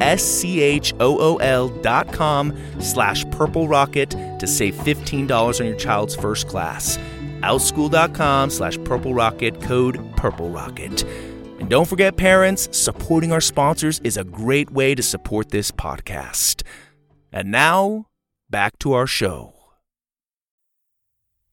S-C-H-O-O-L dot com slash purple rocket to save $15 on your child's first class. Outschool.com slash purple rocket, code purple rocket. And don't forget, parents, supporting our sponsors is a great way to support this podcast. And now, back to our show.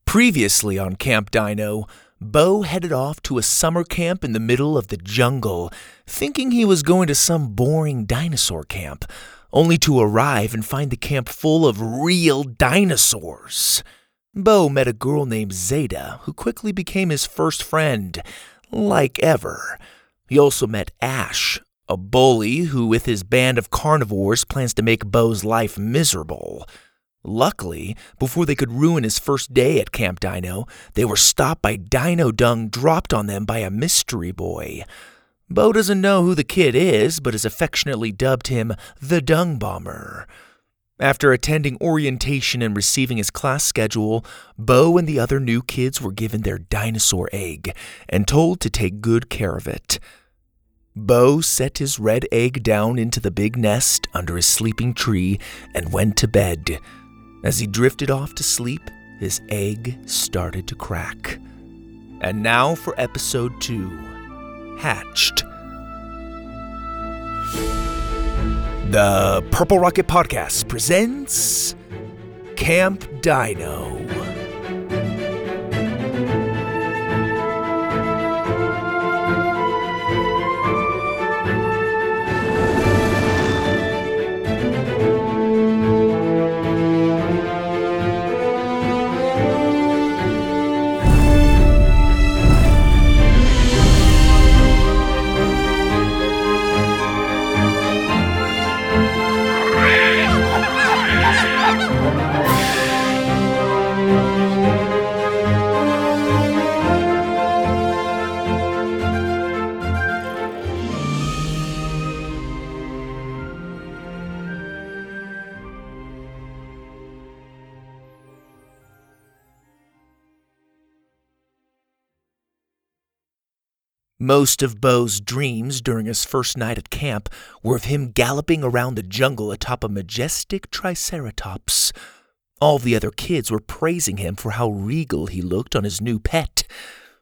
Previously on Camp Dino, Bo headed off to a summer camp in the middle of the jungle, thinking he was going to some boring dinosaur camp, only to arrive and find the camp full of real dinosaurs. Bo met a girl named Zeta, who quickly became his first friend, like ever. He also met Ash, a bully who, with his band of carnivores, plans to make Bo's life miserable. Luckily, before they could ruin his first day at Camp Dino, they were stopped by dino dung dropped on them by a mystery boy. Bo doesn't know who the kid is, but has affectionately dubbed him the Dung Bomber. After attending orientation and receiving his class schedule, Bo and the other new kids were given their dinosaur egg and told to take good care of it. Bo set his red egg down into the big nest under his sleeping tree and went to bed. As he drifted off to sleep, his egg started to crack. And now for episode two Hatched. The Purple Rocket Podcast presents Camp Dino. Most of Bo's dreams during his first night at camp were of him galloping around the jungle atop a majestic triceratops. All the other kids were praising him for how regal he looked on his new pet.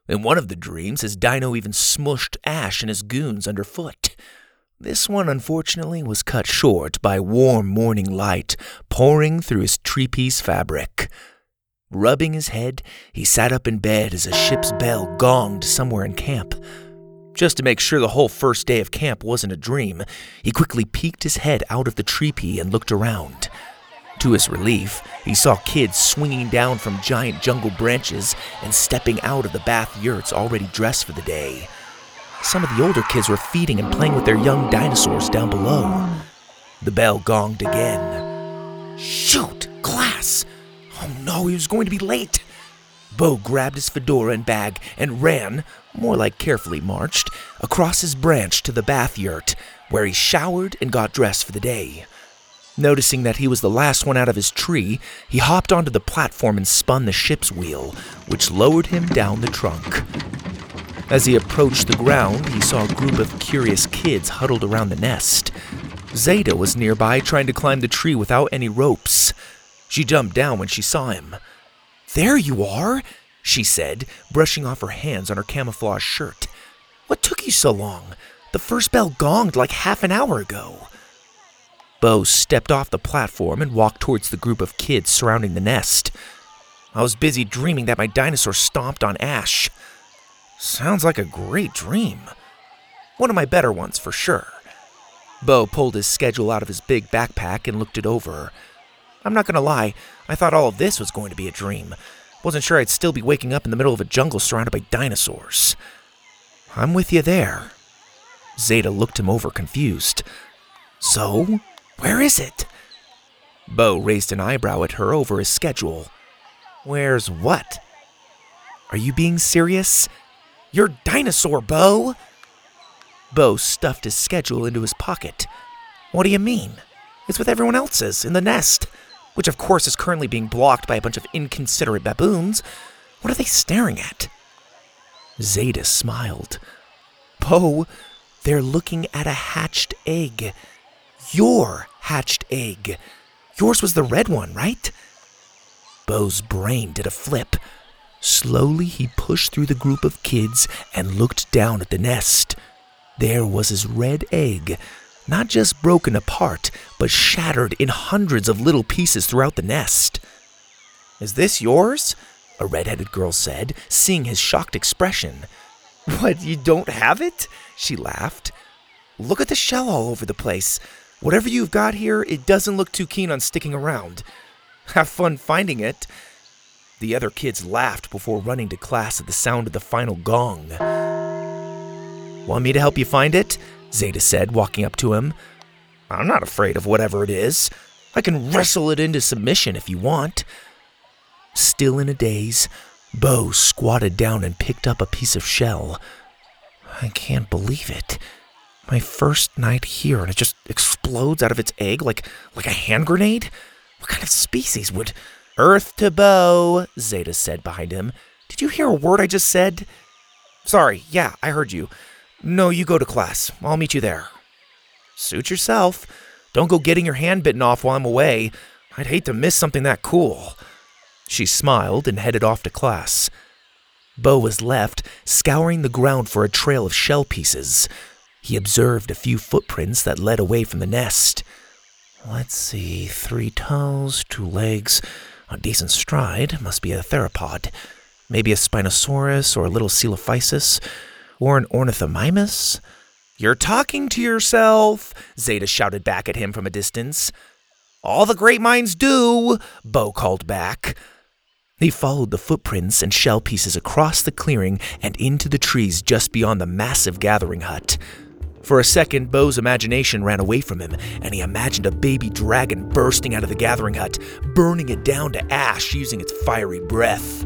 In one of the dreams, his dino even smushed Ash and his goons underfoot. This one, unfortunately, was cut short by warm morning light pouring through his tree piece fabric. Rubbing his head, he sat up in bed as a ship's bell gonged somewhere in camp. Just to make sure the whole first day of camp wasn't a dream, he quickly peeked his head out of the tree and looked around. To his relief, he saw kids swinging down from giant jungle branches and stepping out of the bath yurts already dressed for the day. Some of the older kids were feeding and playing with their young dinosaurs down below. The bell gonged again. Shoot! Class! Oh no, he was going to be late! Bo grabbed his fedora and bag and ran, more like carefully marched, across his branch to the bath yurt, where he showered and got dressed for the day. Noticing that he was the last one out of his tree, he hopped onto the platform and spun the ship's wheel, which lowered him down the trunk. As he approached the ground, he saw a group of curious kids huddled around the nest. Zeta was nearby trying to climb the tree without any ropes. She jumped down when she saw him. There you are, she said, brushing off her hands on her camouflage shirt. What took you so long? The first bell gonged like half an hour ago. Bo stepped off the platform and walked towards the group of kids surrounding the nest. I was busy dreaming that my dinosaur stomped on Ash. Sounds like a great dream. One of my better ones, for sure. Bo pulled his schedule out of his big backpack and looked it over. I'm not gonna lie, I thought all of this was going to be a dream. Wasn't sure I'd still be waking up in the middle of a jungle surrounded by dinosaurs. I'm with you there. Zeta looked him over, confused. So, where is it? Bo raised an eyebrow at her over his schedule. Where's what? Are you being serious? Your dinosaur, Bo! Bo stuffed his schedule into his pocket. What do you mean? It's with everyone else's, in the nest which of course is currently being blocked by a bunch of inconsiderate baboons. What are they staring at? Zeta smiled. Bo, they're looking at a hatched egg. Your hatched egg. Yours was the red one, right? Bo's brain did a flip. Slowly, he pushed through the group of kids and looked down at the nest. There was his red egg, not just broken apart, but shattered in hundreds of little pieces throughout the nest. Is this yours? A red-headed girl said, seeing his shocked expression. What, you don't have it? She laughed. Look at the shell all over the place. Whatever you've got here, it doesn't look too keen on sticking around. Have fun finding it. The other kids laughed before running to class at the sound of the final gong. Want me to help you find it? Zeta said, walking up to him. I'm not afraid of whatever it is. I can wrestle it into submission if you want. Still in a daze, Bo squatted down and picked up a piece of shell. I can't believe it. My first night here and it just explodes out of its egg like like a hand grenade? What kind of species would Earth to Bo, Zeta said behind him. Did you hear a word I just said? Sorry, yeah, I heard you. No, you go to class. I'll meet you there. Suit yourself. Don't go getting your hand bitten off while I'm away. I'd hate to miss something that cool. She smiled and headed off to class. Bo was left, scouring the ground for a trail of shell pieces. He observed a few footprints that led away from the nest. Let's see, three toes, two legs, a decent stride, must be a theropod. Maybe a Spinosaurus or a little Coelophysis or an ornithomimus? You're talking to yourself, Zeta shouted back at him from a distance. All the great minds do, Bo called back. He followed the footprints and shell pieces across the clearing and into the trees just beyond the massive gathering hut. For a second, Bo's imagination ran away from him, and he imagined a baby dragon bursting out of the gathering hut, burning it down to ash using its fiery breath.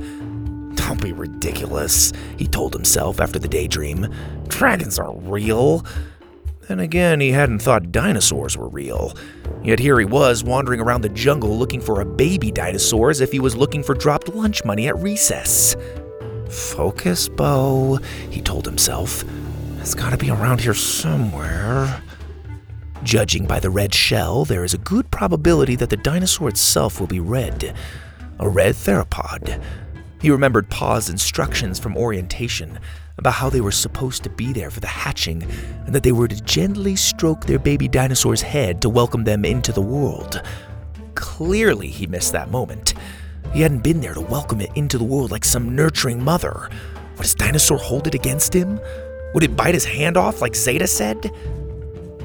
Don't be ridiculous, he told himself after the daydream. Dragons aren't real. Then again, he hadn't thought dinosaurs were real. Yet here he was, wandering around the jungle looking for a baby dinosaur as if he was looking for dropped lunch money at recess. Focus, Bo, he told himself. It's gotta be around here somewhere. Judging by the red shell, there is a good probability that the dinosaur itself will be red. A red theropod. He remembered Pa's instructions from orientation about how they were supposed to be there for the hatching and that they were to gently stroke their baby dinosaur's head to welcome them into the world. Clearly, he missed that moment. He hadn't been there to welcome it into the world like some nurturing mother. Would his dinosaur hold it against him? Would it bite his hand off like Zeta said?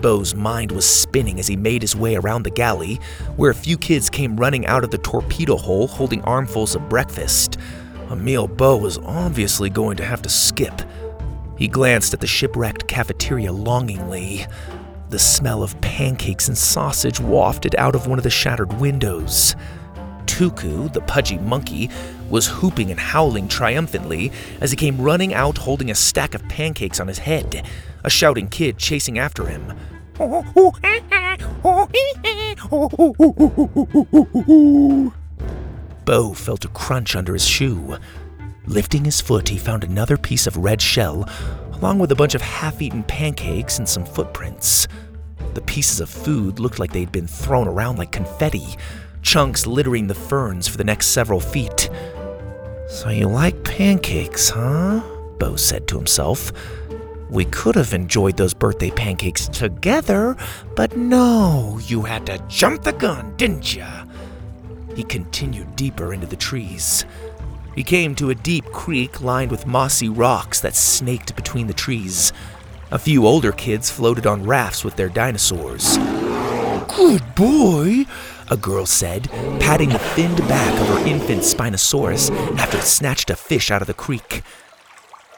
Bo's mind was spinning as he made his way around the galley, where a few kids came running out of the torpedo hole holding armfuls of breakfast. Meal Bo was obviously going to have to skip. He glanced at the shipwrecked cafeteria longingly. The smell of pancakes and sausage wafted out of one of the shattered windows. Tuku, the pudgy monkey, was whooping and howling triumphantly as he came running out holding a stack of pancakes on his head, a shouting kid chasing after him. Bo felt a crunch under his shoe. Lifting his foot, he found another piece of red shell, along with a bunch of half eaten pancakes and some footprints. The pieces of food looked like they'd been thrown around like confetti, chunks littering the ferns for the next several feet. So you like pancakes, huh? Bo said to himself. We could have enjoyed those birthday pancakes together, but no, you had to jump the gun, didn't you? He continued deeper into the trees. He came to a deep creek lined with mossy rocks that snaked between the trees. A few older kids floated on rafts with their dinosaurs. Good boy, a girl said, patting the thinned back of her infant Spinosaurus after it snatched a fish out of the creek.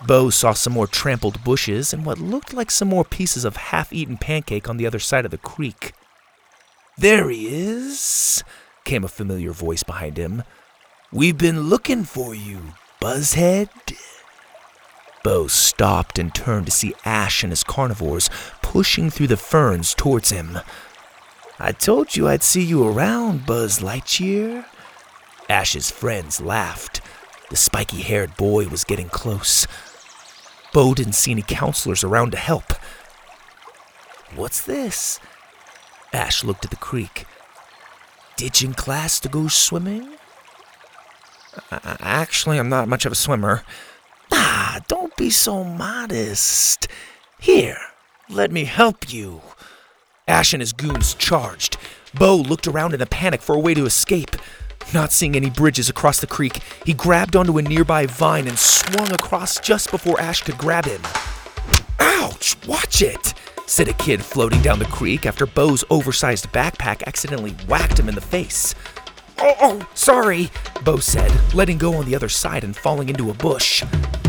Bo saw some more trampled bushes and what looked like some more pieces of half eaten pancake on the other side of the creek. There he is, came a familiar voice behind him. We've been looking for you, Buzzhead. Bo stopped and turned to see Ash and his carnivores pushing through the ferns towards him. I told you I'd see you around, Buzz Lightyear. Ash's friends laughed. The spiky haired boy was getting close. Bo didn't see any counselors around to help. What's this? Ash looked at the creek. Ditching class to go swimming? Actually, I'm not much of a swimmer. Ah, don't be so modest. Here, let me help you. Ash and his goons charged. Bo looked around in a panic for a way to escape. Not seeing any bridges across the creek, he grabbed onto a nearby vine and swung across just before Ash could grab him. Ouch! Watch it! Said a kid floating down the creek after Bo's oversized backpack accidentally whacked him in the face. Oh, oh, sorry, Bo said, letting go on the other side and falling into a bush.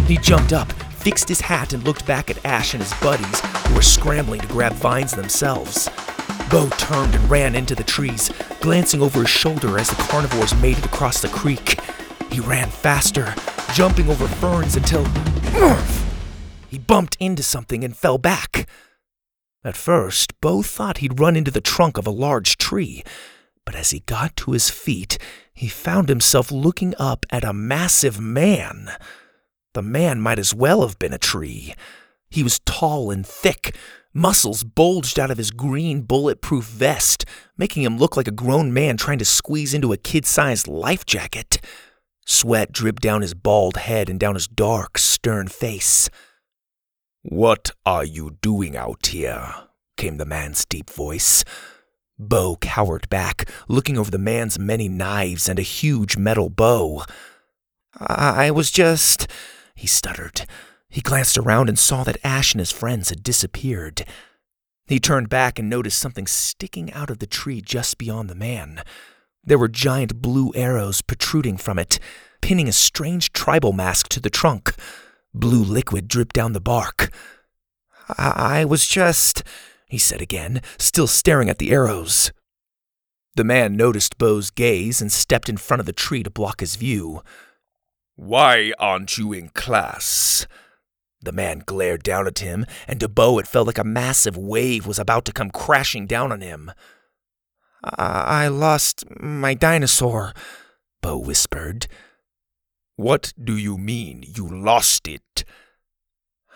He jumped up, fixed his hat, and looked back at Ash and his buddies, who were scrambling to grab vines themselves. Bo turned and ran into the trees, glancing over his shoulder as the carnivores made it across the creek. He ran faster, jumping over ferns until. He bumped into something and fell back. At first, Bo thought he'd run into the trunk of a large tree, but as he got to his feet, he found himself looking up at a massive man. The man might as well have been a tree. He was tall and thick. Muscles bulged out of his green bulletproof vest, making him look like a grown man trying to squeeze into a kid sized life jacket. Sweat dripped down his bald head and down his dark, stern face. What are you doing out here? came the man's deep voice. Bo cowered back, looking over the man's many knives and a huge metal bow. I was just. he stuttered. He glanced around and saw that Ash and his friends had disappeared. He turned back and noticed something sticking out of the tree just beyond the man. There were giant blue arrows protruding from it, pinning a strange tribal mask to the trunk. Blue liquid dripped down the bark. I, I was just he said again, still staring at the arrows. The man noticed Bo's gaze and stepped in front of the tree to block his view. Why aren't you in class? The man glared down at him, and to Bo it felt like a massive wave was about to come crashing down on him. I, I lost my dinosaur, Bo whispered. What do you mean, you lost it?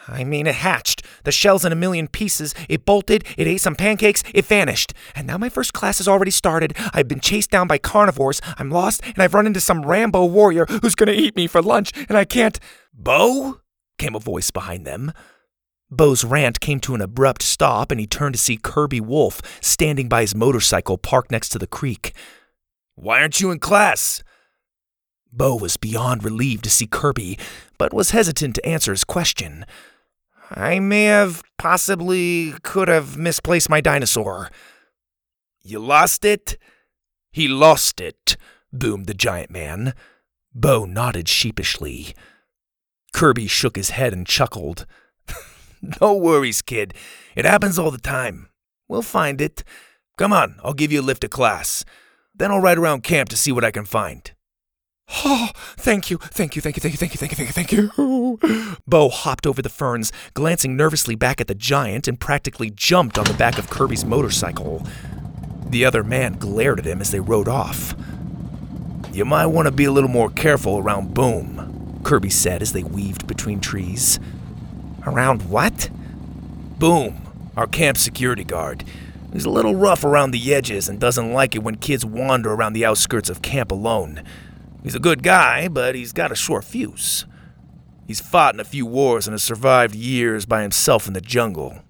I mean, it hatched. The shell's in a million pieces. It bolted, it ate some pancakes, it vanished. And now my first class has already started. I've been chased down by carnivores. I'm lost, and I've run into some Rambo warrior who's gonna eat me for lunch, and I can't. Bo? came a voice behind them. Bo's rant came to an abrupt stop, and he turned to see Kirby Wolf standing by his motorcycle parked next to the creek. Why aren't you in class? Bo was beyond relieved to see Kirby, but was hesitant to answer his question. I may have, possibly, could have misplaced my dinosaur. You lost it? He lost it, boomed the giant man. Bo nodded sheepishly. Kirby shook his head and chuckled. no worries, kid. It happens all the time. We'll find it. Come on, I'll give you a lift to class. Then I'll ride around camp to see what I can find. Oh, thank you, thank you, thank you, thank you, thank you, thank you, thank you, thank you. Bo hopped over the ferns, glancing nervously back at the giant, and practically jumped on the back of Kirby's motorcycle. The other man glared at him as they rode off. You might want to be a little more careful around Boom, Kirby said as they weaved between trees. Around what? Boom, our camp security guard. He's a little rough around the edges and doesn't like it when kids wander around the outskirts of camp alone. He's a good guy, but he's got a short fuse. He's fought in a few wars and has survived years by himself in the jungle.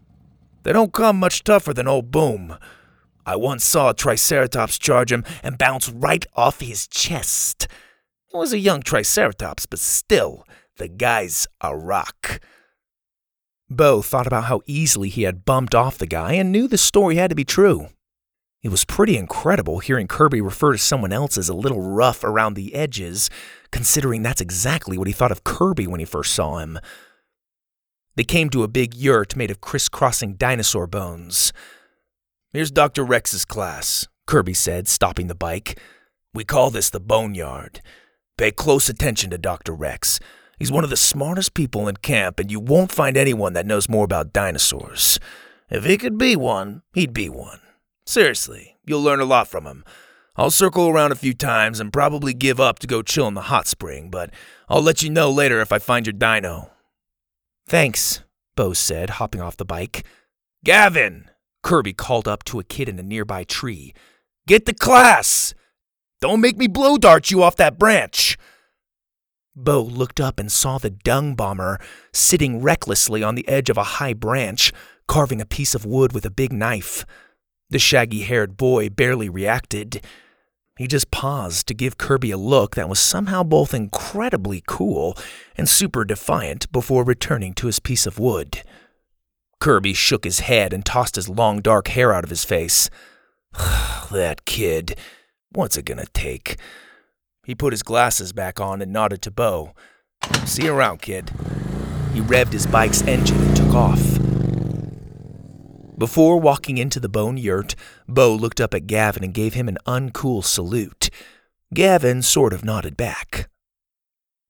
They don't come much tougher than old Boom. I once saw a Triceratops charge him and bounce right off his chest. It was a young Triceratops, but still, the guy's a rock. Bo thought about how easily he had bumped off the guy and knew the story had to be true. It was pretty incredible hearing Kirby refer to someone else as a little rough around the edges, considering that's exactly what he thought of Kirby when he first saw him. They came to a big yurt made of crisscrossing dinosaur bones. Here's Dr. Rex's class, Kirby said, stopping the bike. We call this the Boneyard. Pay close attention to Dr. Rex. He's one of the smartest people in camp, and you won't find anyone that knows more about dinosaurs. If he could be one, he'd be one. Seriously, you'll learn a lot from him. I'll circle around a few times and probably give up to go chill in the hot spring, but I'll let you know later if I find your dino. Thanks, Bo said, hopping off the bike. Gavin! Kirby called up to a kid in a nearby tree. Get to class! Don't make me blow dart you off that branch! Bo looked up and saw the dung bomber sitting recklessly on the edge of a high branch, carving a piece of wood with a big knife. The shaggy haired boy barely reacted. He just paused to give Kirby a look that was somehow both incredibly cool and super defiant before returning to his piece of wood. Kirby shook his head and tossed his long dark hair out of his face. that kid. What's it gonna take? He put his glasses back on and nodded to Bo. See you around, kid. He revved his bike's engine and took off. Before walking into the bone yurt, Bo looked up at Gavin and gave him an uncool salute. Gavin sort of nodded back.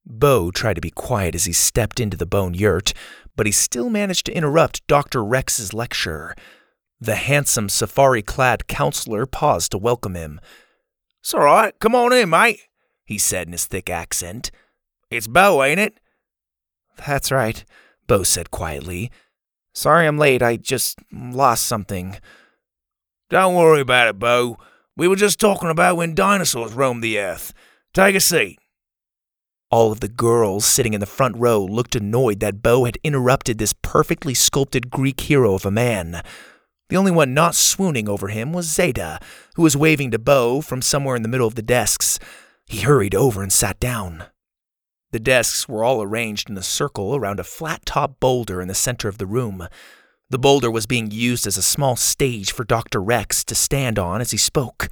Bo tried to be quiet as he stepped into the bone yurt, but he still managed to interrupt Dr. Rex's lecture. The handsome safari clad counselor paused to welcome him. It's all right, come on in, mate, he said in his thick accent. It's Bo, ain't it? That's right, Bo said quietly. Sorry I'm late. I just lost something. Don't worry about it, Bo. We were just talking about when dinosaurs roamed the earth. Take a seat. All of the girls sitting in the front row looked annoyed that Bo had interrupted this perfectly sculpted Greek hero of a man. The only one not swooning over him was Zeta, who was waving to Bo from somewhere in the middle of the desks. He hurried over and sat down. The desks were all arranged in a circle around a flat top boulder in the center of the room. The boulder was being used as a small stage for Dr. Rex to stand on as he spoke.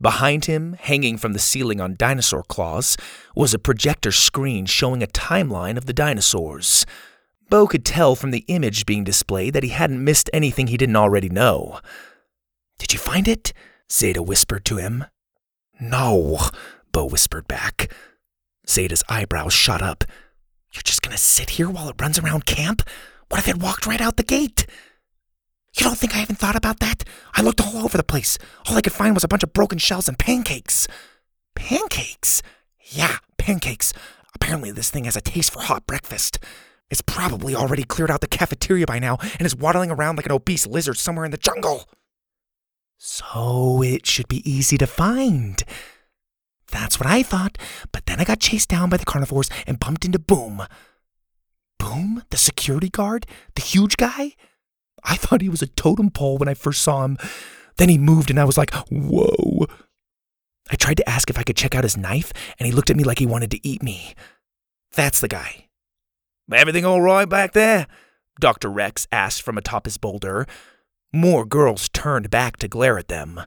Behind him, hanging from the ceiling on dinosaur claws, was a projector screen showing a timeline of the dinosaurs. Bo could tell from the image being displayed that he hadn't missed anything he didn't already know. Did you find it? Zeta whispered to him. No, Bo whispered back. Zeta's eyebrows shot up. You're just gonna sit here while it runs around camp? What if it walked right out the gate? You don't think I haven't thought about that? I looked all over the place. All I could find was a bunch of broken shells and pancakes. Pancakes? Yeah, pancakes. Apparently, this thing has a taste for hot breakfast. It's probably already cleared out the cafeteria by now and is waddling around like an obese lizard somewhere in the jungle. So it should be easy to find. That's what I thought, but then I got chased down by the carnivores and bumped into Boom. Boom? The security guard? The huge guy? I thought he was a totem pole when I first saw him. Then he moved and I was like, whoa. I tried to ask if I could check out his knife, and he looked at me like he wanted to eat me. That's the guy. Everything all right back there? Dr. Rex asked from atop his boulder. More girls turned back to glare at them.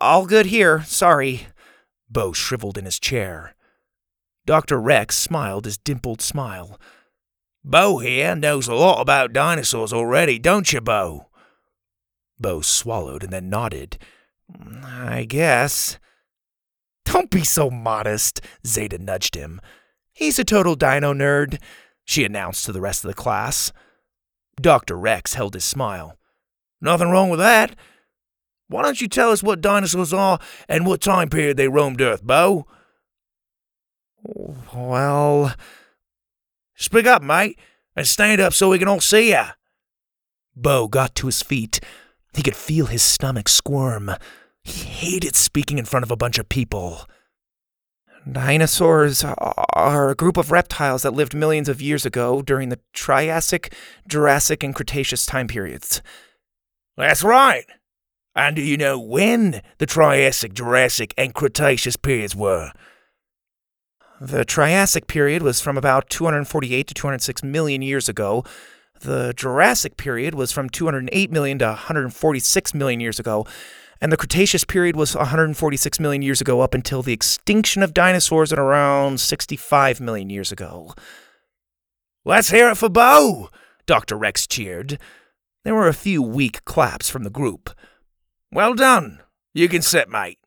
All good here, sorry. Bo shriveled in his chair. Dr. Rex smiled his dimpled smile. Bo here knows a lot about dinosaurs already, don't you, Bo? Bo swallowed and then nodded. I guess. Don't be so modest, Zeta nudged him. He's a total dino nerd, she announced to the rest of the class. Dr. Rex held his smile. Nothing wrong with that. Why don't you tell us what dinosaurs are and what time period they roamed Earth, Bo? Well. Speak up, mate, and stand up so we can all see ya. Bo got to his feet. He could feel his stomach squirm. He hated speaking in front of a bunch of people. Dinosaurs are a group of reptiles that lived millions of years ago during the Triassic, Jurassic, and Cretaceous time periods. That's right. And do you know when the Triassic, Jurassic, and Cretaceous periods were? The Triassic period was from about 248 to 206 million years ago. The Jurassic period was from 208 million to 146 million years ago and the Cretaceous period was 146 million years ago up until the extinction of dinosaurs at around 65 million years ago. Let's hear it for Bo! Dr. Rex cheered. There were a few weak claps from the group. Well done. You can sit, mate.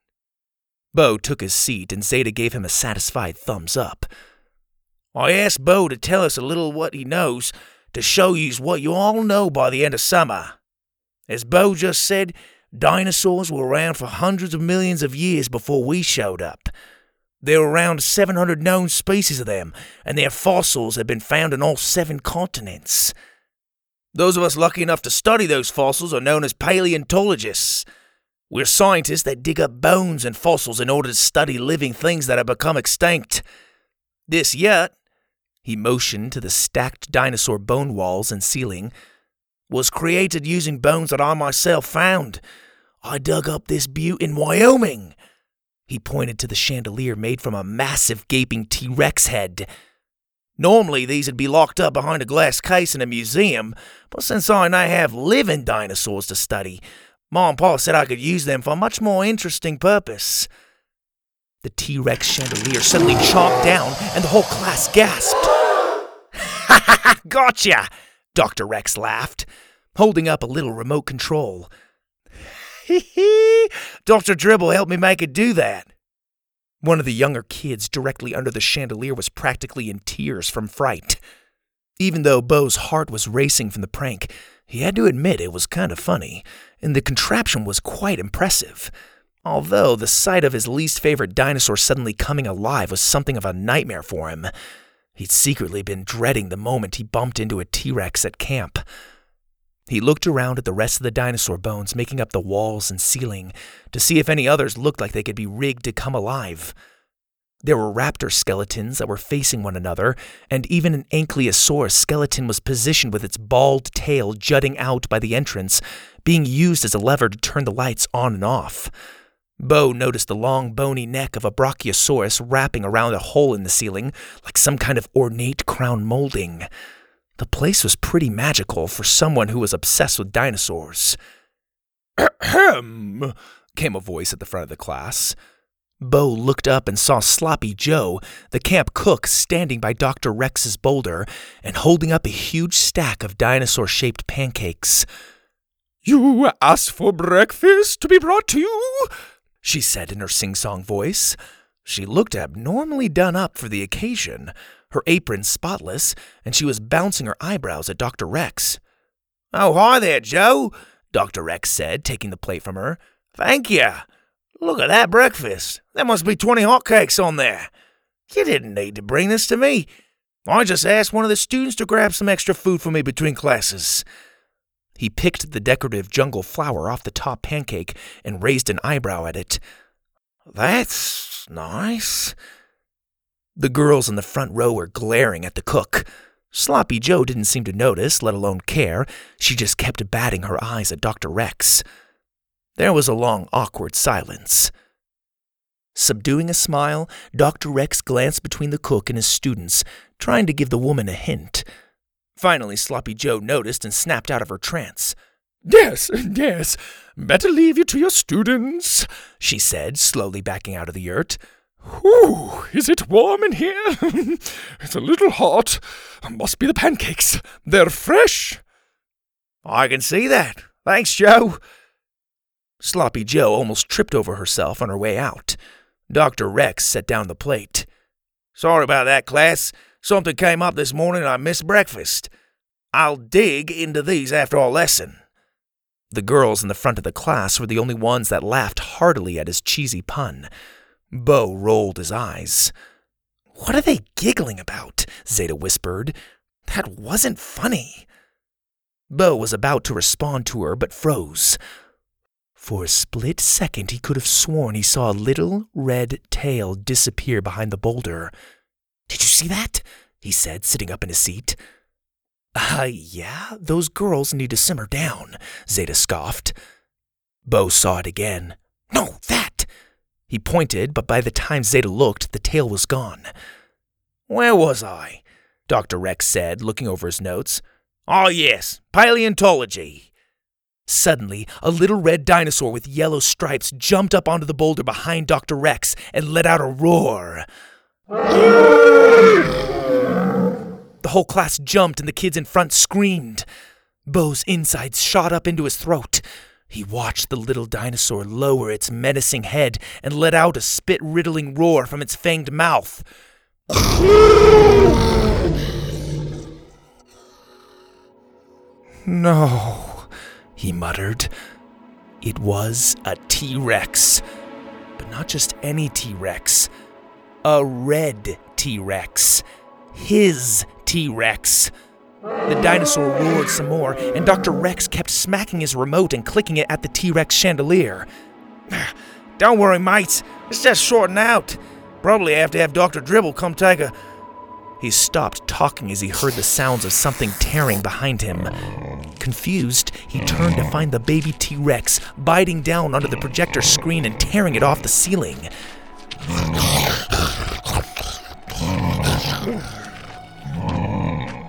Bo took his seat and Zeta gave him a satisfied thumbs up. I asked Bo to tell us a little what he knows to show yous what you all know by the end of summer. As Bo just said, Dinosaurs were around for hundreds of millions of years before we showed up. There are around 700 known species of them, and their fossils have been found in all seven continents. Those of us lucky enough to study those fossils are known as paleontologists. We're scientists that dig up bones and fossils in order to study living things that have become extinct. This yet, he motioned to the stacked dinosaur bone walls and ceiling, was created using bones that I myself found. I dug up this butte in Wyoming. He pointed to the chandelier made from a massive gaping T Rex head. Normally, these would be locked up behind a glass case in a museum, but since I now have living dinosaurs to study, Mom and Pa said I could use them for a much more interesting purpose. The T Rex chandelier suddenly chomped down, and the whole class gasped. Ha ha ha! Gotcha! Dr. Rex laughed, holding up a little remote control. Hee hee! Dr. Dribble helped me make it do that. One of the younger kids directly under the chandelier was practically in tears from fright. Even though Bo's heart was racing from the prank, he had to admit it was kind of funny, and the contraption was quite impressive. Although the sight of his least favorite dinosaur suddenly coming alive was something of a nightmare for him. He'd secretly been dreading the moment he bumped into a T Rex at camp. He looked around at the rest of the dinosaur bones making up the walls and ceiling to see if any others looked like they could be rigged to come alive. There were raptor skeletons that were facing one another, and even an ankylosaurus skeleton was positioned with its bald tail jutting out by the entrance, being used as a lever to turn the lights on and off. Bo noticed the long, bony neck of a brachiosaurus wrapping around a hole in the ceiling like some kind of ornate crown molding. The place was pretty magical for someone who was obsessed with dinosaurs. Ahem, came a voice at the front of the class. Bo looked up and saw Sloppy Joe, the camp cook, standing by Dr. Rex's boulder and holding up a huge stack of dinosaur shaped pancakes. You asked for breakfast to be brought to you? she said in her sing song voice. She looked abnormally done up for the occasion, her apron spotless, and she was bouncing her eyebrows at Dr. Rex. Oh, hi there, Joe, Dr. Rex said, taking the plate from her. Thank you. Look at that breakfast. There must be 20 hotcakes on there. You didn't need to bring this to me. I just asked one of the students to grab some extra food for me between classes. He picked the decorative jungle flower off the top pancake and raised an eyebrow at it. That's nice. The girls in the front row were glaring at the cook. Sloppy Joe didn't seem to notice, let alone care. She just kept batting her eyes at Dr. Rex. There was a long, awkward silence. Subduing a smile, Dr. Rex glanced between the cook and his students, trying to give the woman a hint. Finally, Sloppy Joe noticed and snapped out of her trance. Yes, yes, better leave you to your students, she said, slowly backing out of the yurt. Whew, is it warm in here? it's a little hot. Must be the pancakes. They're fresh. I can see that. Thanks, Joe. Sloppy Joe almost tripped over herself on her way out. Dr. Rex set down the plate. Sorry about that, class. Something came up this morning and I missed breakfast. I'll dig into these after our lesson. The girls in the front of the class were the only ones that laughed heartily at his cheesy pun. Bo rolled his eyes. What are they giggling about? Zeta whispered. That wasn't funny. Bo was about to respond to her, but froze. For a split second, he could have sworn he saw a little red tail disappear behind the boulder. Did you see that? he said, sitting up in his seat. Uh, yeah, those girls need to simmer down, Zeta scoffed. Bo saw it again. No, that! He pointed, but by the time Zeta looked, the tail was gone. Where was I? Dr. Rex said, looking over his notes. Oh, yes, paleontology. Suddenly, a little red dinosaur with yellow stripes jumped up onto the boulder behind Dr. Rex and let out a roar. the whole class jumped and the kids in front screamed. Bo's insides shot up into his throat. He watched the little dinosaur lower its menacing head and let out a spit riddling roar from its fanged mouth. no, he muttered. It was a T Rex. But not just any T Rex, a red T Rex. His T Rex. The dinosaur roared some more, and Dr. Rex kept smacking his remote and clicking it at the T Rex chandelier. Don't worry, mates. It's just shorting out. Probably have to have Dr. Dribble come take a. He stopped talking as he heard the sounds of something tearing behind him. Confused, he turned to find the baby T Rex biting down onto the projector screen and tearing it off the ceiling.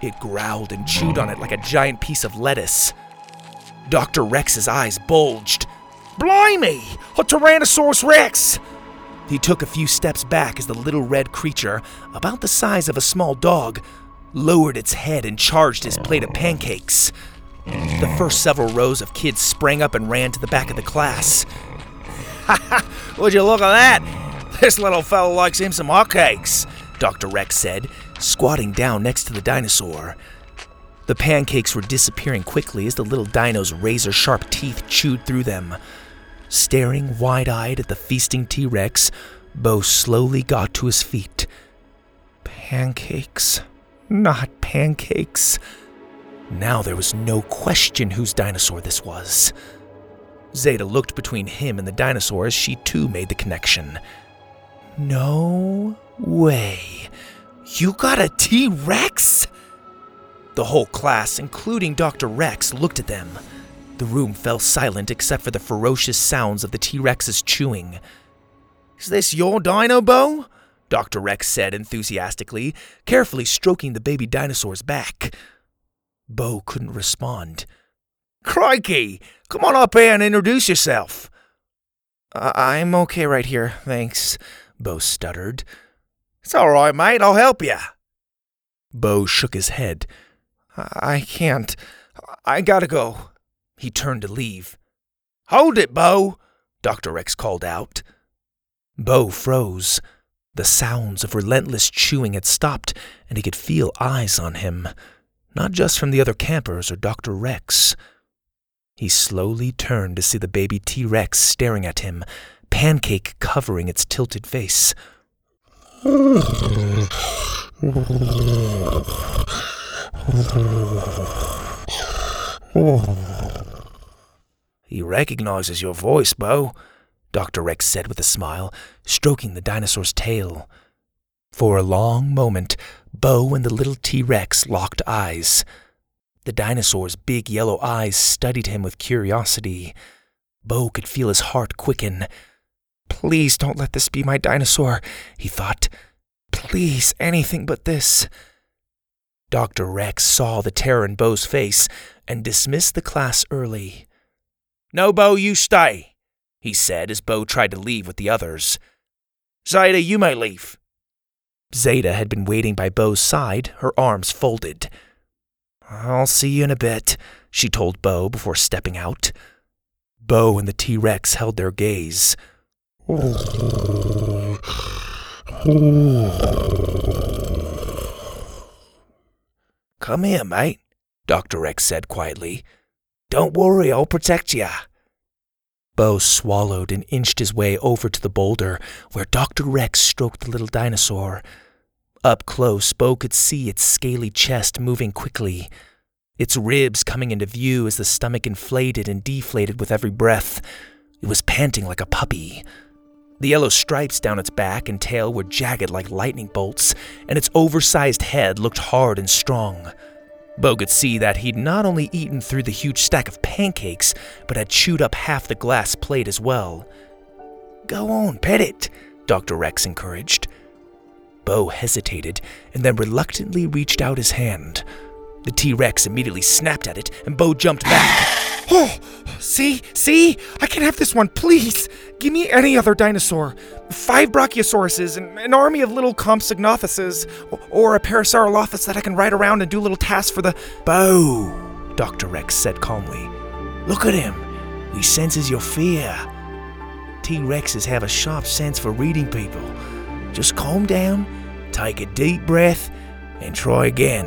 It growled and chewed on it like a giant piece of lettuce. Dr. Rex's eyes bulged. Blimey! A Tyrannosaurus Rex! He took a few steps back as the little red creature, about the size of a small dog, lowered its head and charged his plate of pancakes. The first several rows of kids sprang up and ran to the back of the class. Ha ha! Would you look at that? This little fellow likes him some hotcakes, Dr. Rex said, squatting down next to the dinosaur. The pancakes were disappearing quickly as the little dino's razor sharp teeth chewed through them. Staring wide eyed at the feasting T Rex, Bo slowly got to his feet. Pancakes. Not pancakes. Now there was no question whose dinosaur this was. Zeta looked between him and the dinosaur as she too made the connection. No way. You got a T Rex? The whole class, including Dr. Rex, looked at them. The room fell silent except for the ferocious sounds of the T Rex's chewing. Is this your dino, Bo? Dr. Rex said enthusiastically, carefully stroking the baby dinosaur's back. Bo couldn't respond. Crikey! Come on up here and introduce yourself. I'm okay right here, thanks, Bo stuttered. It's all right, mate. I'll help you. Bo shook his head. I can't. I gotta go. He turned to leave. Hold it, Bo, Dr. Rex called out. Bo froze. The sounds of relentless chewing had stopped, and he could feel eyes on him, not just from the other campers or Dr. Rex. He slowly turned to see the baby T Rex staring at him, pancake covering its tilted face. He recognizes your voice, Bo, Dr. Rex said with a smile, stroking the dinosaur's tail. For a long moment, Bo and the little T Rex locked eyes. The dinosaur's big yellow eyes studied him with curiosity. Bo could feel his heart quicken. Please don't let this be my dinosaur, he thought. Please, anything but this. Dr. Rex saw the terror in Bo's face and dismissed the class early. No, Bo, you stay, he said as Bo tried to leave with the others. Zeta, you may leave. Zeta had been waiting by Bo's side, her arms folded. I'll see you in a bit, she told Bo before stepping out. Bo and the T Rex held their gaze. Come here, mate, Dr. Rex said quietly. Don't worry, I'll protect ya. Bo swallowed and inched his way over to the boulder where Dr. Rex stroked the little dinosaur. Up close, Bo could see its scaly chest moving quickly, its ribs coming into view as the stomach inflated and deflated with every breath. It was panting like a puppy. The yellow stripes down its back and tail were jagged like lightning bolts, and its oversized head looked hard and strong. Bo could see that he'd not only eaten through the huge stack of pancakes, but had chewed up half the glass plate as well. Go on, pet it, Dr. Rex encouraged. Bo hesitated and then reluctantly reached out his hand. The T Rex immediately snapped at it, and Bo jumped back. Oh, see, see? I can have this one, please. Give me any other dinosaur. Five Brachiosauruses, and an army of little Compsognathuses, or, a Parasaurolophus that I can ride around and do little tasks for the. Bo, Dr. Rex said calmly. Look at him. He senses your fear. T Rexes have a sharp sense for reading people. Just calm down, take a deep breath, and try again.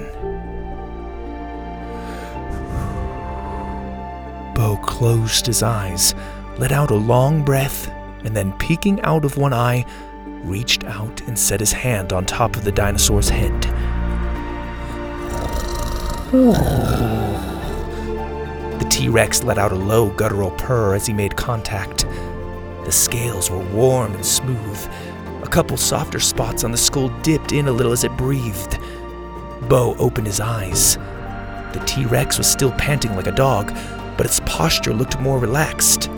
Bo closed his eyes, let out a long breath, and then peeking out of one eye, reached out and set his hand on top of the dinosaur's head. The T Rex let out a low guttural purr as he made contact. The scales were warm and smooth. A couple softer spots on the skull dipped in a little as it breathed. Bo opened his eyes. The T Rex was still panting like a dog, but its posture looked more relaxed.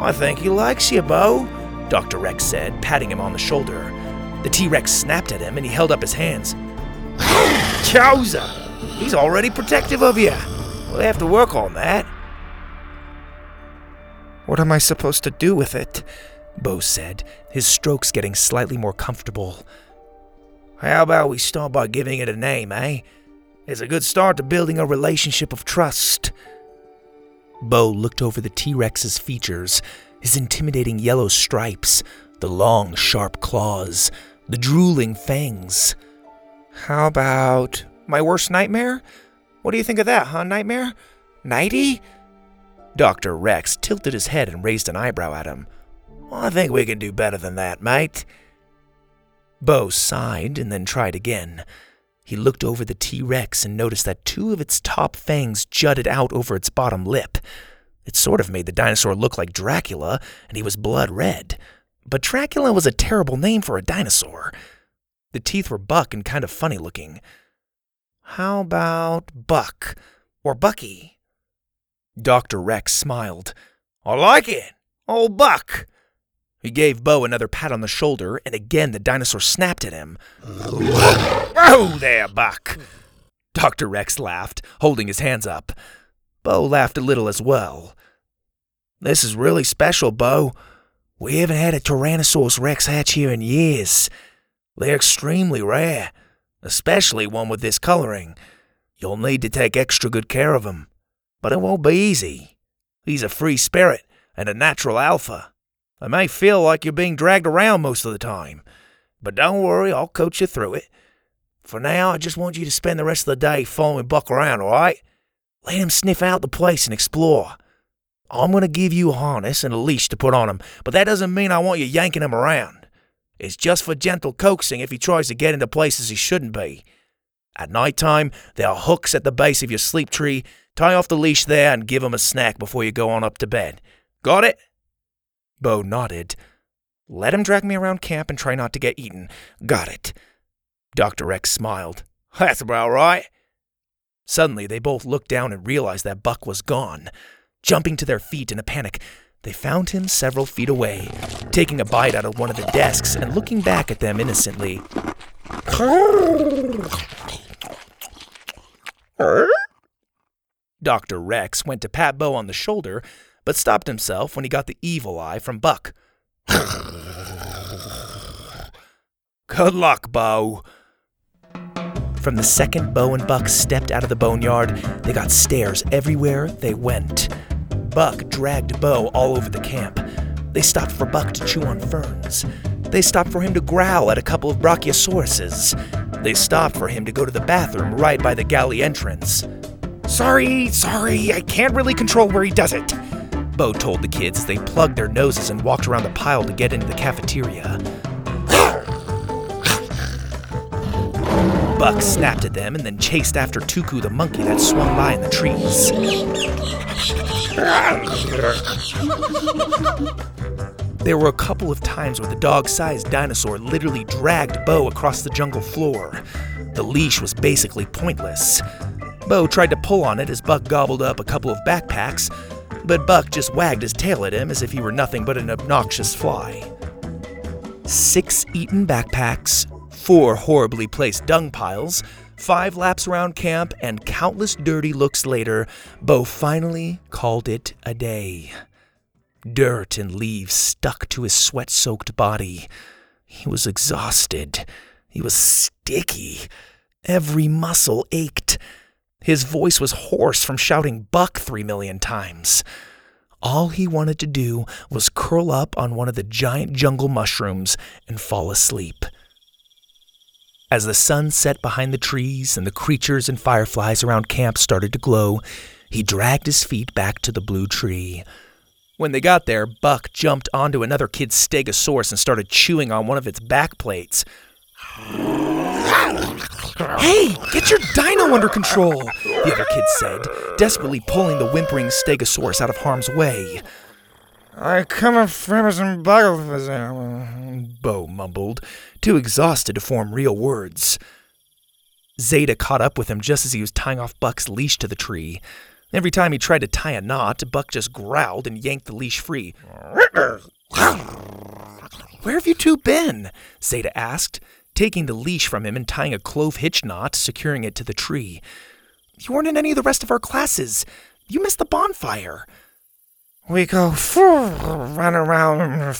I think he likes you, Bo, Dr. Rex said, patting him on the shoulder. The T Rex snapped at him and he held up his hands. Chowser! He's already protective of you. We'll have to work on that. What am I supposed to do with it? Bo said, his strokes getting slightly more comfortable. How about we start by giving it a name, eh? It's a good start to building a relationship of trust. Bo looked over the T Rex's features his intimidating yellow stripes, the long, sharp claws, the drooling fangs. How about my worst nightmare? What do you think of that, huh, Nightmare? Nighty? Dr. Rex tilted his head and raised an eyebrow at him. I think we can do better than that, mate. Bo sighed and then tried again. He looked over the T Rex and noticed that two of its top fangs jutted out over its bottom lip. It sort of made the dinosaur look like Dracula, and he was blood red. But Dracula was a terrible name for a dinosaur. The teeth were buck and kind of funny looking. How about Buck or Bucky? Dr. Rex smiled. I like it. Old Buck. He gave Bo another pat on the shoulder, and again the dinosaur snapped at him. Whoa there, Buck! Dr. Rex laughed, holding his hands up. Bo laughed a little as well. This is really special, Bo. We haven't had a Tyrannosaurus Rex hatch here in years. They're extremely rare, especially one with this coloring. You'll need to take extra good care of him, but it won't be easy. He's a free spirit and a natural alpha. It may feel like you're being dragged around most of the time, but don't worry, I'll coach you through it. For now, I just want you to spend the rest of the day following Buck around, all right? Let him sniff out the place and explore. I'm going to give you a harness and a leash to put on him, but that doesn't mean I want you yanking him around. It's just for gentle coaxing if he tries to get into places he shouldn't be. At night time, there are hooks at the base of your sleep tree. Tie off the leash there and give him a snack before you go on up to bed. Got it? Bo nodded. Let him drag me around camp and try not to get eaten. Got it. Dr. Rex smiled. That's about right. Suddenly, they both looked down and realized that Buck was gone. Jumping to their feet in a panic, they found him several feet away, taking a bite out of one of the desks and looking back at them innocently. Dr. Rex went to pat Bo on the shoulder, but stopped himself when he got the evil eye from Buck. Good luck, Bo. From the second Bo and Buck stepped out of the boneyard, they got stares everywhere they went. Buck dragged Bo all over the camp. They stopped for Buck to chew on ferns. They stopped for him to growl at a couple of brachiosauruses. They stopped for him to go to the bathroom right by the galley entrance. Sorry, sorry, I can't really control where he does it. Bo told the kids as they plugged their noses and walked around the pile to get into the cafeteria. Buck snapped at them and then chased after Tuku the monkey that swung by in the trees. There were a couple of times where the dog sized dinosaur literally dragged Bo across the jungle floor. The leash was basically pointless. Bo tried to pull on it as Buck gobbled up a couple of backpacks, but Buck just wagged his tail at him as if he were nothing but an obnoxious fly. Six eaten backpacks, four horribly placed dung piles, five laps around camp, and countless dirty looks later, Bo finally called it a day. Dirt and leaves stuck to his sweat soaked body. He was exhausted. He was sticky. Every muscle ached. His voice was hoarse from shouting Buck three million times. All he wanted to do was curl up on one of the giant jungle mushrooms and fall asleep. As the sun set behind the trees and the creatures and fireflies around camp started to glow, he dragged his feet back to the blue tree. When they got there, Buck jumped onto another kid's stegosaurus and started chewing on one of its back plates. Hey, get your dino under control, the other kid said, desperately pulling the whimpering stegosaurus out of harm's way. I come from some Bo mumbled, too exhausted to form real words. Zeta caught up with him just as he was tying off Buck's leash to the tree. Every time he tried to tie a knot, Buck just growled and yanked the leash free. Where have you two been? Zeta asked, taking the leash from him and tying a clove hitch knot, securing it to the tree. You weren't in any of the rest of our classes. You missed the bonfire. We go run around.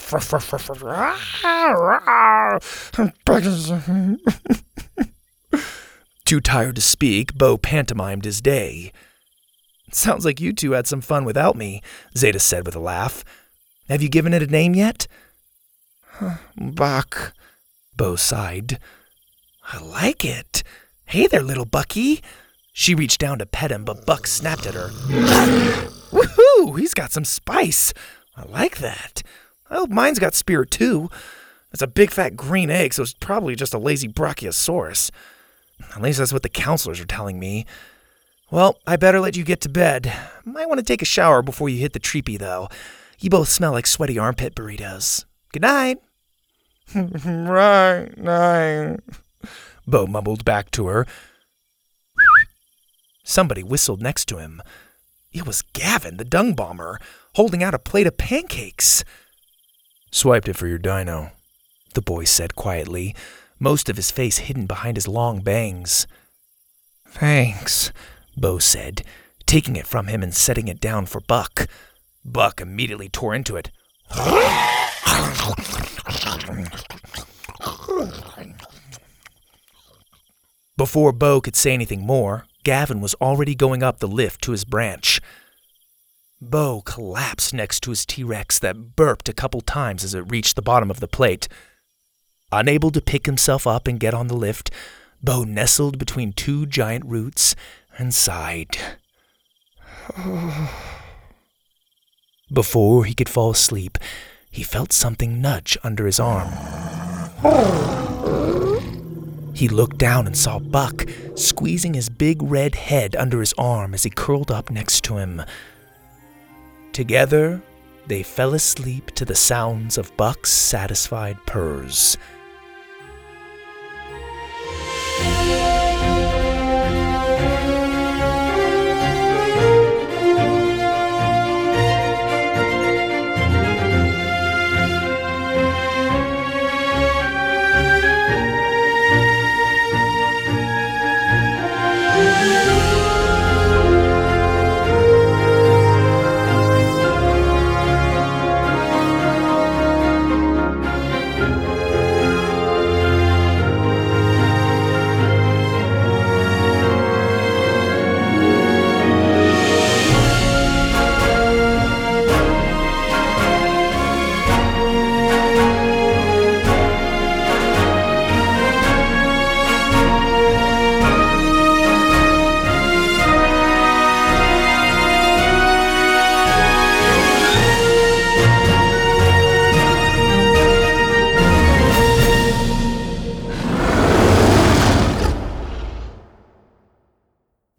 Too tired to speak, Bo pantomimed his day. Sounds like you two had some fun without me, Zeta said with a laugh. Have you given it a name yet? Buck, Bo sighed. I like it. Hey there, little Bucky. She reached down to pet him, but Buck snapped at her. Woohoo! He's got some spice. I like that. I hope mine's got spirit too. It's a big fat green egg, so it's probably just a lazy brachiosaurus. At least that's what the counselors are telling me. Well, I better let you get to bed. Might want to take a shower before you hit the treepy, though. You both smell like sweaty armpit burritos. Good night. right, night. Bo mumbled back to her. Somebody whistled next to him. It was Gavin, the dung bomber, holding out a plate of pancakes. Swiped it for your dino, the boy said quietly, most of his face hidden behind his long bangs. Thanks, Bo said, taking it from him and setting it down for Buck. Buck immediately tore into it. Before Bo could say anything more, Gavin was already going up the lift to his branch. Bo collapsed next to his T Rex that burped a couple times as it reached the bottom of the plate. Unable to pick himself up and get on the lift, Bo nestled between two giant roots and sighed. Before he could fall asleep, he felt something nudge under his arm. He looked down and saw Buck squeezing his big red head under his arm as he curled up next to him. Together, they fell asleep to the sounds of Buck's satisfied purrs.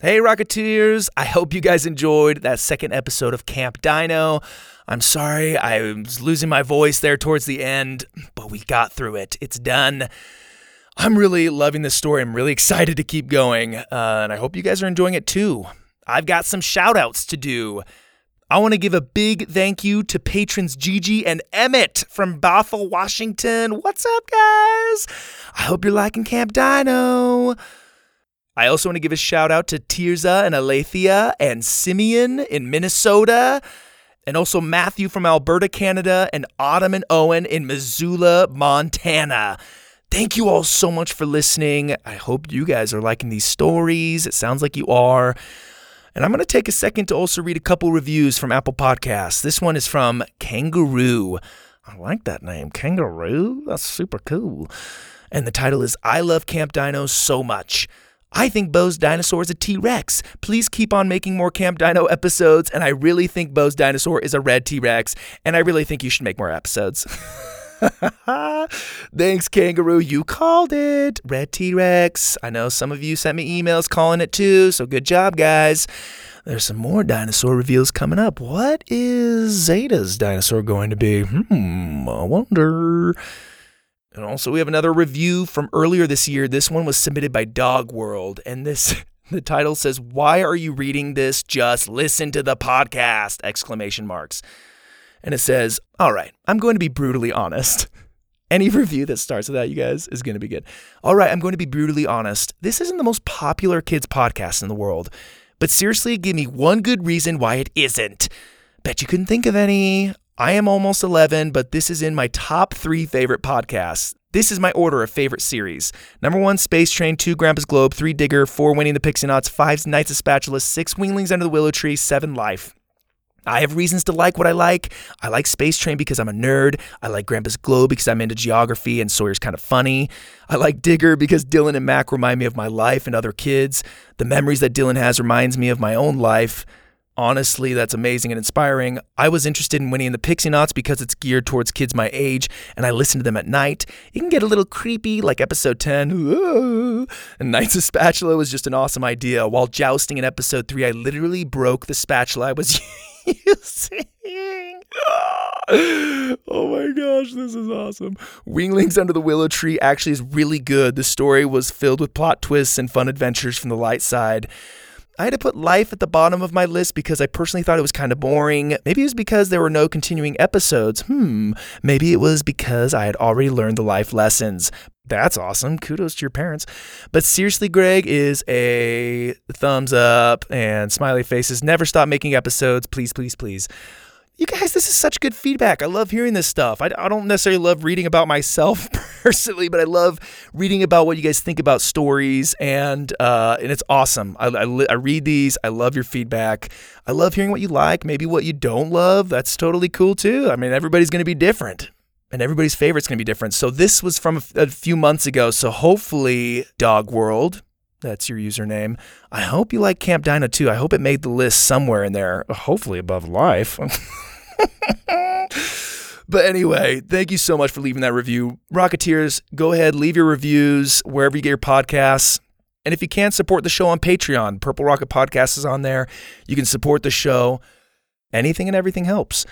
Hey, Rocketeers! I hope you guys enjoyed that second episode of Camp Dino. I'm sorry I was losing my voice there towards the end, but we got through it. It's done. I'm really loving this story. I'm really excited to keep going, uh, and I hope you guys are enjoying it too. I've got some shout outs to do. I want to give a big thank you to patrons Gigi and Emmett from Bothell, Washington. What's up, guys? I hope you're liking Camp Dino. I also want to give a shout out to Tirza and Alethea and Simeon in Minnesota, and also Matthew from Alberta, Canada, and Autumn and Owen in Missoula, Montana. Thank you all so much for listening. I hope you guys are liking these stories. It sounds like you are. And I'm going to take a second to also read a couple reviews from Apple Podcasts. This one is from Kangaroo. I like that name, Kangaroo. That's super cool. And the title is I Love Camp Dino So Much. I think Bo's dinosaur is a T Rex. Please keep on making more Camp Dino episodes. And I really think Bo's dinosaur is a red T Rex. And I really think you should make more episodes. Thanks, Kangaroo. You called it. Red T Rex. I know some of you sent me emails calling it too. So good job, guys. There's some more dinosaur reveals coming up. What is Zeta's dinosaur going to be? Hmm, I wonder. And also, we have another review from earlier this year. This one was submitted by Dog World, and this the title says, "Why are you reading this? Just listen to the podcast!" Exclamation marks. And it says, "All right, I'm going to be brutally honest." Any review that starts with that, you guys, is going to be good. All right, I'm going to be brutally honest. This isn't the most popular kids podcast in the world, but seriously, give me one good reason why it isn't. Bet you couldn't think of any. I am almost 11, but this is in my top three favorite podcasts. This is my order of favorite series. Number one, Space Train. Two, Grandpa's Globe. Three, Digger. Four, Winning the Pixie Knots. Five, Knights of Spatula. Six, Winglings Under the Willow Tree. Seven, Life. I have reasons to like what I like. I like Space Train because I'm a nerd. I like Grandpa's Globe because I'm into geography and Sawyer's kind of funny. I like Digger because Dylan and Mac remind me of my life and other kids. The memories that Dylan has reminds me of my own life. Honestly, that's amazing and inspiring. I was interested in Winnie the Pixie Knots because it's geared towards kids my age, and I listen to them at night. It can get a little creepy, like episode 10. And Knights of Spatula was just an awesome idea. While jousting in episode 3, I literally broke the spatula I was using. oh my gosh, this is awesome. Winglings Under the Willow Tree actually is really good. The story was filled with plot twists and fun adventures from the light side. I had to put life at the bottom of my list because I personally thought it was kind of boring. Maybe it was because there were no continuing episodes. Hmm, maybe it was because I had already learned the life lessons. That's awesome. Kudos to your parents. But seriously, Greg is a thumbs up and smiley faces. Never stop making episodes. Please, please, please you guys, this is such good feedback. I love hearing this stuff. I, I don't necessarily love reading about myself personally, but I love reading about what you guys think about stories, and uh, and it's awesome. I, I, I read these. I love your feedback. I love hearing what you like, maybe what you don't love. That's totally cool too. I mean, everybody's going to be different. And everybody's favorite's going to be different. So, this was from a, a few months ago. So, hopefully, Dog World, that's your username. I hope you like Camp Dino too. I hope it made the list somewhere in there, hopefully above life. But anyway, thank you so much for leaving that review. Rocketeers, go ahead, leave your reviews wherever you get your podcasts. And if you can't support the show on Patreon, Purple Rocket Podcast is on there. You can support the show. Anything and everything helps.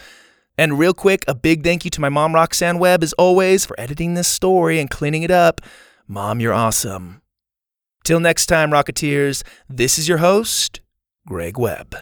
And real quick, a big thank you to my mom, Roxanne Webb, as always, for editing this story and cleaning it up. Mom, you're awesome. Till next time, Rocketeers, this is your host, Greg Webb.